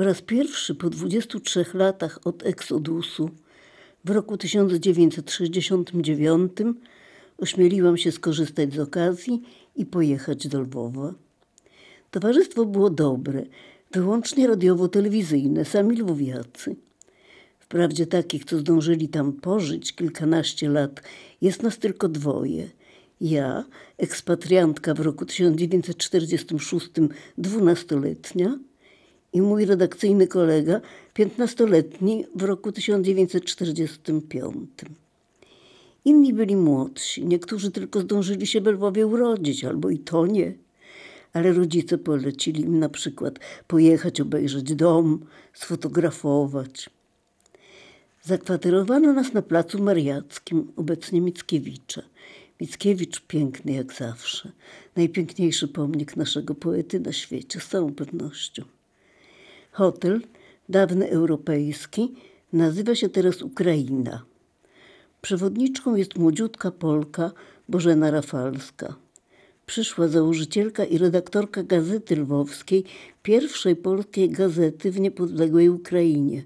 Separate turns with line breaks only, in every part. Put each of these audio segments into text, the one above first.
Po raz pierwszy po 23 latach od eksodusu w roku 1969 ośmieliłam się skorzystać z okazji i pojechać do Lwowa. Towarzystwo było dobre, wyłącznie radiowo-telewizyjne, sami lwowiacy. Wprawdzie takich, co zdążyli tam pożyć kilkanaście lat, jest nas tylko dwoje. Ja, ekspatriantka w roku 1946, dwunastoletnia i mój redakcyjny kolega, piętnastoletni w roku 1945. Inni byli młodsi, niektórzy tylko zdążyli się w Lwowie urodzić, albo i to nie. Ale rodzice polecili im na przykład pojechać obejrzeć dom, sfotografować. Zakwaterowano nas na placu Mariackim, obecnie Mickiewicza. Mickiewicz piękny jak zawsze. Najpiękniejszy pomnik naszego poety na świecie, z całą pewnością. Hotel, dawny europejski, nazywa się teraz Ukraina. Przewodniczką jest młodziutka Polka Bożena Rafalska. Przyszła założycielka i redaktorka Gazety Lwowskiej, pierwszej polskiej gazety w niepodległej Ukrainie.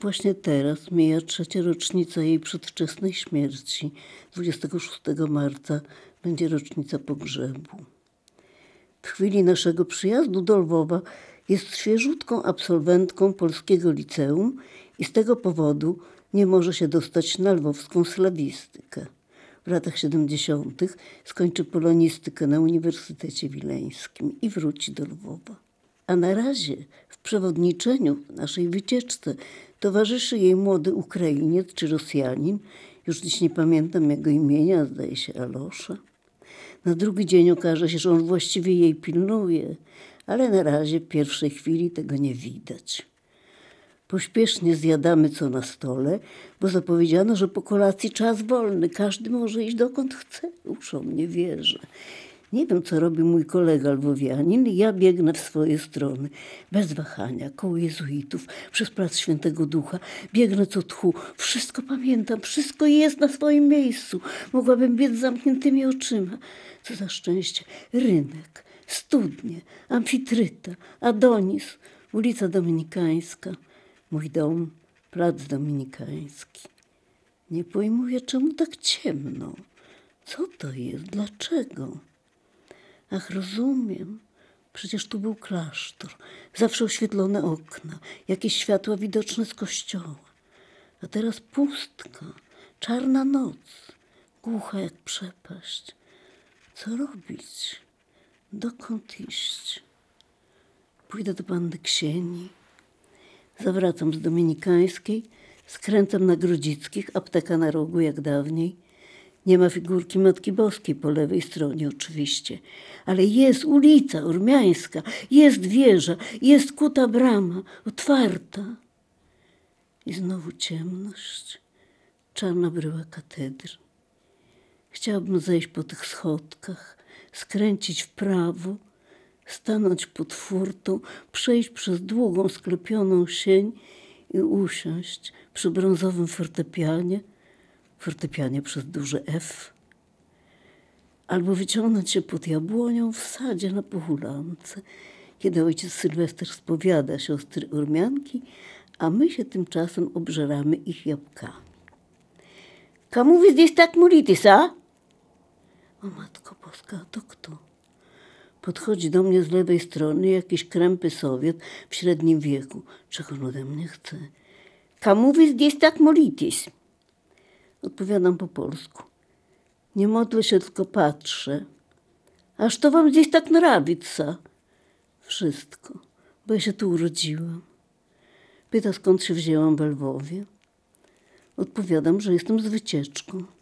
Właśnie teraz mija trzecia rocznica jej przedwczesnej śmierci. 26 marca będzie rocznica pogrzebu. W chwili naszego przyjazdu do Lwowa jest świeżutką absolwentką polskiego liceum i z tego powodu nie może się dostać na lwowską slawistykę. W latach 70. skończy polonistykę na Uniwersytecie Wileńskim i wróci do Lwowa. A na razie w przewodniczeniu naszej wycieczce towarzyszy jej młody Ukrainiec czy Rosjanin, już dziś nie pamiętam jego imienia, zdaje się Alosza. Na drugi dzień okaże się, że on właściwie jej pilnuje, ale na razie w pierwszej chwili tego nie widać. Pośpiesznie zjadamy co na stole, bo zapowiedziano, że po kolacji czas wolny, każdy może iść dokąd chce. Uszom nie wierzę. Nie wiem, co robi mój kolega lwowianin, ja biegnę w swoje strony. Bez wahania, koło jezuitów, przez plac Świętego Ducha. Biegnę co tchu. Wszystko pamiętam, wszystko jest na swoim miejscu. Mogłabym biec z zamkniętymi oczyma. Co za szczęście. Rynek, studnie, amfitryta, Adonis, ulica Dominikańska. Mój dom, plac dominikański. Nie pojmuję, czemu tak ciemno. Co to jest? Dlaczego? Ach, rozumiem. Przecież tu był klasztor, zawsze oświetlone okna, jakieś światła widoczne z kościoła. A teraz pustka, czarna noc, głucha jak przepaść. Co robić? Dokąd iść? Pójdę do bandy Ksieni. Zawracam z Dominikańskiej, skręcam na Grodzickich, apteka na rogu jak dawniej – nie ma figurki Matki Boskiej po lewej stronie oczywiście, ale jest ulica Urmiańska, jest wieża, jest kuta brama, otwarta. I znowu ciemność, czarna bryła katedry. Chciałabym zejść po tych schodkach, skręcić w prawo, stanąć pod furtą, przejść przez długą sklepioną sień i usiąść przy brązowym fortepianie – fortepianie przez duże F, albo wyciągnąć się pod jabłonią w sadzie na pohulance, kiedy ojciec Sylwester spowiada siostry Urmianki, a my się tymczasem obżeramy ich jabłkami. Kamu wy здесь tak mówicie, a? O Matko Boska, to kto? Podchodzi do mnie z lewej strony jakiś krępy Sowiet w średnim wieku. Czego on ode mnie chce? Kamuwis tak molitis. Odpowiadam po polsku. Nie modlę się, tylko patrzę. Aż to wam gdzieś tak nrawica. Wszystko, bo ja się tu urodziłam. Pyta, skąd się wzięłam w Lwowie. Odpowiadam, że jestem z wycieczką.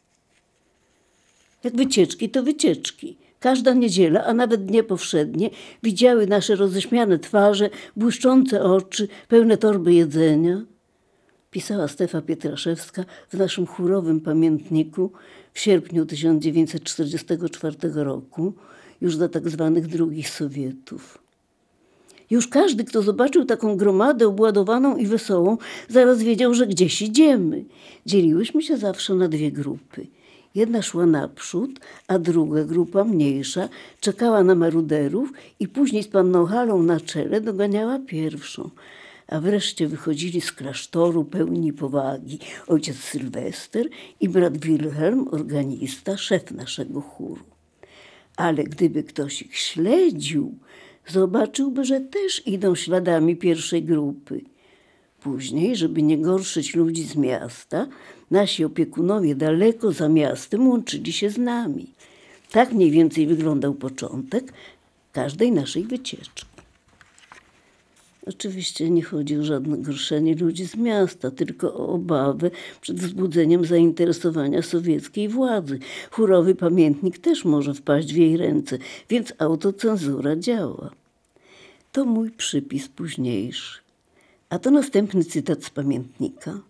Jak wycieczki, to wycieczki. Każda niedziela, a nawet dnie powszednie, widziały nasze roześmiane twarze, błyszczące oczy, pełne torby jedzenia – pisała Stefa Pietraszewska w naszym chórowym pamiętniku w sierpniu 1944 roku, już dla tak zwanych drugich Sowietów. Już każdy, kto zobaczył taką gromadę obładowaną i wesołą, zaraz wiedział, że gdzieś idziemy. Dzieliłyśmy się zawsze na dwie grupy. Jedna szła naprzód, a druga grupa, mniejsza, czekała na maruderów i później z panną Halą na czele doganiała pierwszą. A wreszcie wychodzili z klasztoru pełni powagi ojciec Sylwester i brat Wilhelm, organista, szef naszego chóru. Ale gdyby ktoś ich śledził, zobaczyłby, że też idą śladami pierwszej grupy. Później, żeby nie gorszyć ludzi z miasta, nasi opiekunowie daleko za miastem łączyli się z nami. Tak mniej więcej wyglądał początek każdej naszej wycieczki. Oczywiście nie chodzi o żadne gorszenie ludzi z miasta, tylko o obawę przed wzbudzeniem zainteresowania sowieckiej władzy. Chórowy pamiętnik też może wpaść w jej ręce, więc autocenzura działa. To mój przypis późniejszy. A to następny cytat z pamiętnika.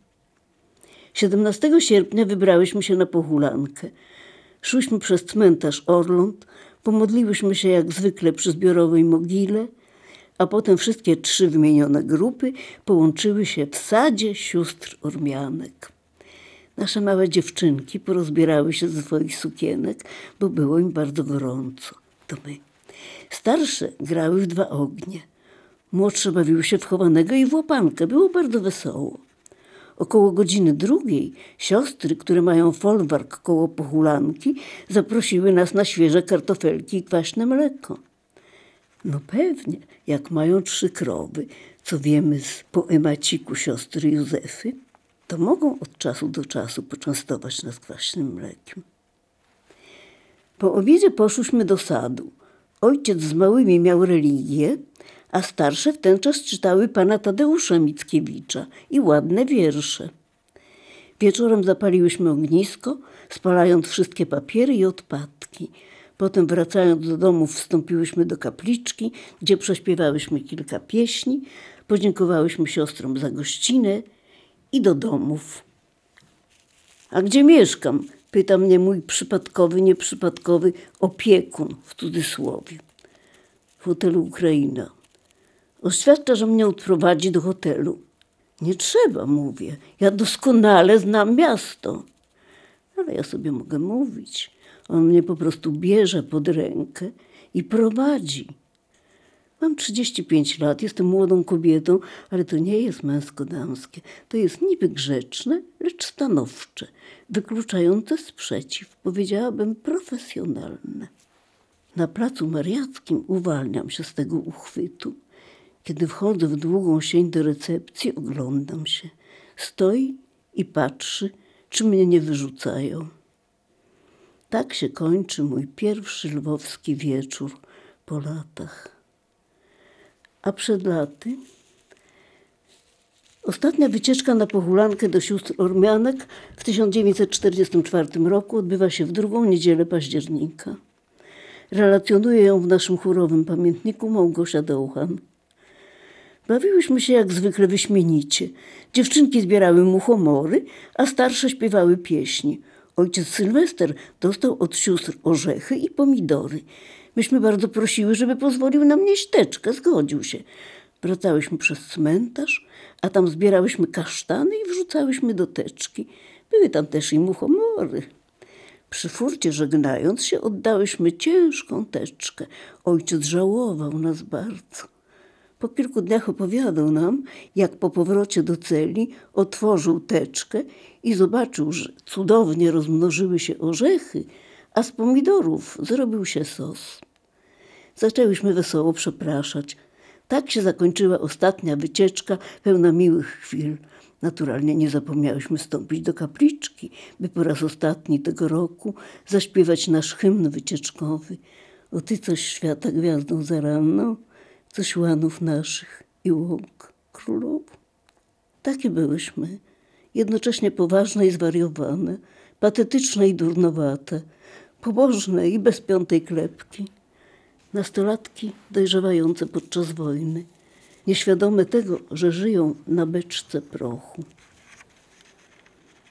17 sierpnia wybrałyśmy się na pochulankę. Szłyśmy przez cmentarz Orląt, pomodliłyśmy się jak zwykle przy zbiorowej mogile, a potem wszystkie trzy wymienione grupy połączyły się w sadzie sióstr Ormianek. Nasze małe dziewczynki porozbierały się ze swoich sukienek, bo było im bardzo gorąco. To my. Starsze grały w dwa ognie. Młodsze bawiły się w chowanego i w łapankę. Było bardzo wesoło. Około godziny drugiej siostry, które mają folwark koło pochulanki, zaprosiły nas na świeże kartofelki i kwaśne mleko. No pewnie, jak mają trzy krowy, co wiemy z poemaciku siostry Józefy, to mogą od czasu do czasu poczęstować nas kwaśnym mlekiem. Po obiedzie poszłyśmy do sadu. Ojciec z małymi miał religię, a starsze w ten czas czytały pana Tadeusza Mickiewicza i ładne wiersze. Wieczorem zapaliłyśmy ognisko, spalając wszystkie papiery i odpadki. Potem wracając do domu wstąpiłyśmy do kapliczki, gdzie prześpiewałyśmy kilka pieśni, podziękowałyśmy siostrom za gościnę i do domów. A gdzie mieszkam? Pyta mnie mój przypadkowy, nieprzypadkowy opiekun w cudzysłowie. W hotelu Ukraina. Oświadcza, że mnie odprowadzi do hotelu. Nie trzeba, mówię. Ja doskonale znam miasto. Ale ja sobie mogę mówić. On mnie po prostu bierze pod rękę i prowadzi. Mam 35 lat, jestem młodą kobietą, ale to nie jest męsko-damskie. To jest niby grzeczne, lecz stanowcze, wykluczające sprzeciw, powiedziałabym profesjonalne. Na placu mariackim uwalniam się z tego uchwytu. Kiedy wchodzę w długą sień do recepcji, oglądam się. Stoi i patrzy, czy mnie nie wyrzucają. Tak się kończy mój pierwszy lwowski wieczór po latach. A przed laty Ostatnia wycieczka na pochulankę do sióstr Ormianek w 1944 roku odbywa się w drugą niedzielę października. Relacjonuje ją w naszym chórowym pamiętniku Małgosia Dołchan. Bawiłyśmy się jak zwykle wyśmienicie. Dziewczynki zbierały muchomory, a starsze śpiewały pieśni. Ojciec Sylwester dostał od sióstr orzechy i pomidory. Myśmy bardzo prosiły, żeby pozwolił nam nieść teczkę. Zgodził się. Wracałyśmy przez cmentarz, a tam zbierałyśmy kasztany i wrzucałyśmy do teczki. Były tam też i muchomory. Przy furcie żegnając się oddałyśmy ciężką teczkę. Ojciec żałował nas bardzo. Po kilku dniach opowiadał nam, jak po powrocie do celi otworzył teczkę i zobaczył, że cudownie rozmnożyły się orzechy, a z pomidorów zrobił się sos. Zaczęłyśmy wesoło przepraszać. Tak się zakończyła ostatnia wycieczka, pełna miłych chwil. Naturalnie nie zapomniałyśmy stąpić do kapliczki, by po raz ostatni tego roku zaśpiewać nasz hymn wycieczkowy. O ty coś świata gwiazdą zaranną, coś łanów naszych i łąk królów. Takie byłyśmy, jednocześnie poważne i zwariowane, patetyczne i durnowate, pobożne i bez piątej klepki. Nastolatki dojrzewające podczas wojny, nieświadome tego, że żyją na beczce prochu.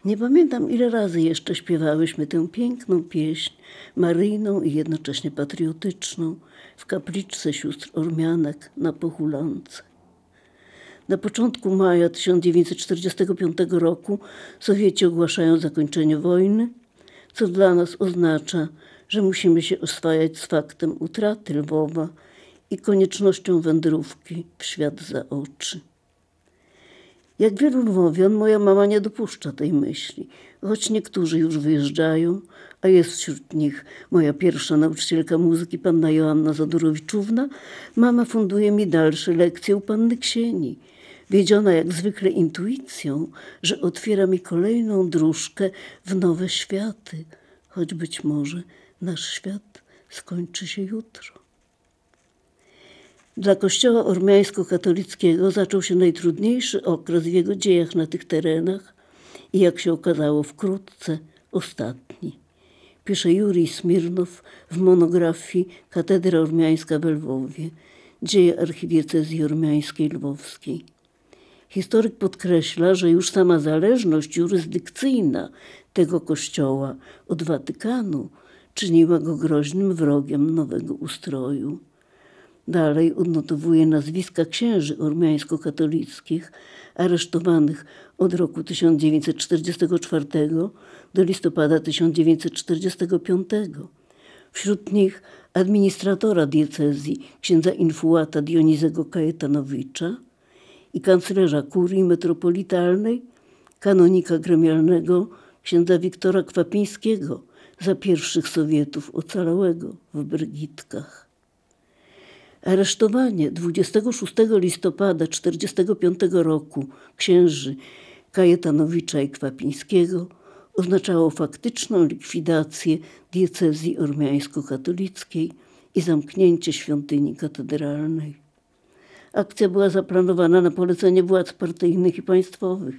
Nie pamiętam, ile razy jeszcze śpiewałyśmy tę piękną pieśń, maryjną i jednocześnie patriotyczną, w kapliczce sióstr Ormianek na Pochulance. Na początku maja 1945 roku Sowieci ogłaszają zakończenie wojny. co dla nas oznacza, że musimy się oswajać z faktem utraty Lwowa i koniecznością wędrówki w świat za oczy. Jak wielu Lwowian, moja mama nie dopuszcza tej myśli, choć niektórzy już wyjeżdżają, a jest wśród nich moja pierwsza nauczycielka muzyki, panna Joanna Zadorowiczówna, mama funduje mi dalsze lekcje u panny Ksieni, wiedziona jak zwykle intuicją, że otwiera mi kolejną dróżkę w nowe światy, choć być może nasz świat skończy się jutro. Dla kościoła ormiańsko-katolickiego zaczął się najtrudniejszy okres w jego dziejach na tych terenach i jak się okazało wkrótce ostatni. Pisze Jurij Smirnow w monografii Katedra Ormiańska w Lwowie, dzieje archidiecezji ormiańskiej lwowskiej. Historyk podkreśla, że już sama zależność jurysdykcyjna tego kościoła od Watykanu czyniła go groźnym wrogiem nowego ustroju. Dalej odnotowuje nazwiska księży ormiańsko-katolickich aresztowanych od roku 1944 do listopada 1945. Wśród nich administratora diecezji księdza infułata Dionizego Kajetanowicza i kanclerza kurii metropolitalnej, kanonika gremialnego księdza Wiktora Kwapińskiego za pierwszych Sowietów ocalałego w Brygitkach. Aresztowanie 26 listopada 1945 roku księży Kajetanowicza i Kwapińskiego oznaczało faktyczną likwidację diecezji ormiańsko-katolickiej i zamknięcie świątyni katedralnej. Akcja była zaplanowana na polecenie władz partyjnych i państwowych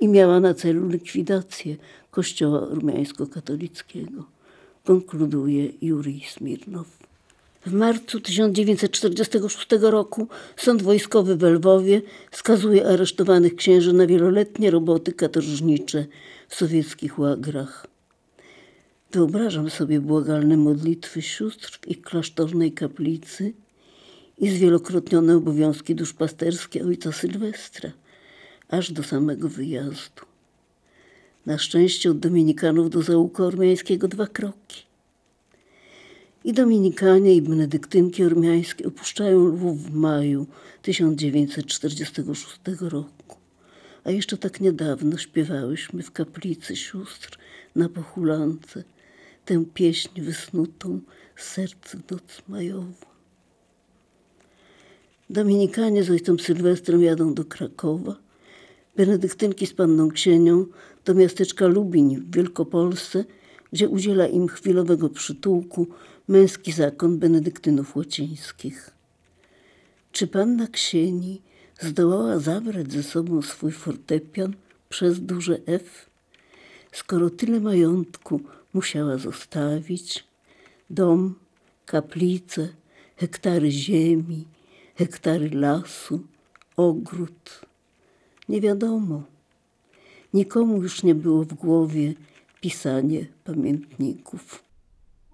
i miała na celu likwidację kościoła ormiańsko-katolickiego, konkluduje Jurij Smirnow. W marcu 1946 roku sąd wojskowy w Lwowie skazuje aresztowanych księży na wieloletnie roboty katorżnicze w sowieckich łagrach. Wyobrażam sobie błagalne modlitwy sióstr w ich klasztornej kaplicy i zwielokrotnione obowiązki duszpasterskie ojca Sylwestra, aż do samego wyjazdu. Na szczęście od Dominikanów do załuku ormiańskiego dwa kroki. I Dominikanie i Benedyktynki ormiańskie opuszczają Lwów w maju 1946 roku. A jeszcze tak niedawno śpiewałyśmy w kaplicy sióstr na pochulance tę pieśń wysnutą z serca noc majową. Dominikanie z ojcem Sylwestrem jadą do Krakowa, benedyktynki z panną Ksienią do miasteczka Lubiń w Wielkopolsce, gdzie udziela im chwilowego przytułku męski zakon benedyktynów łacińskich. Czy panna Ksieni zdołała zabrać ze sobą swój fortepian przez duże F, skoro tyle majątku musiała zostawić, dom, kaplice, hektary ziemi, hektary lasu, ogród. Nie wiadomo. Nikomu już nie było w głowie pisanie pamiętników.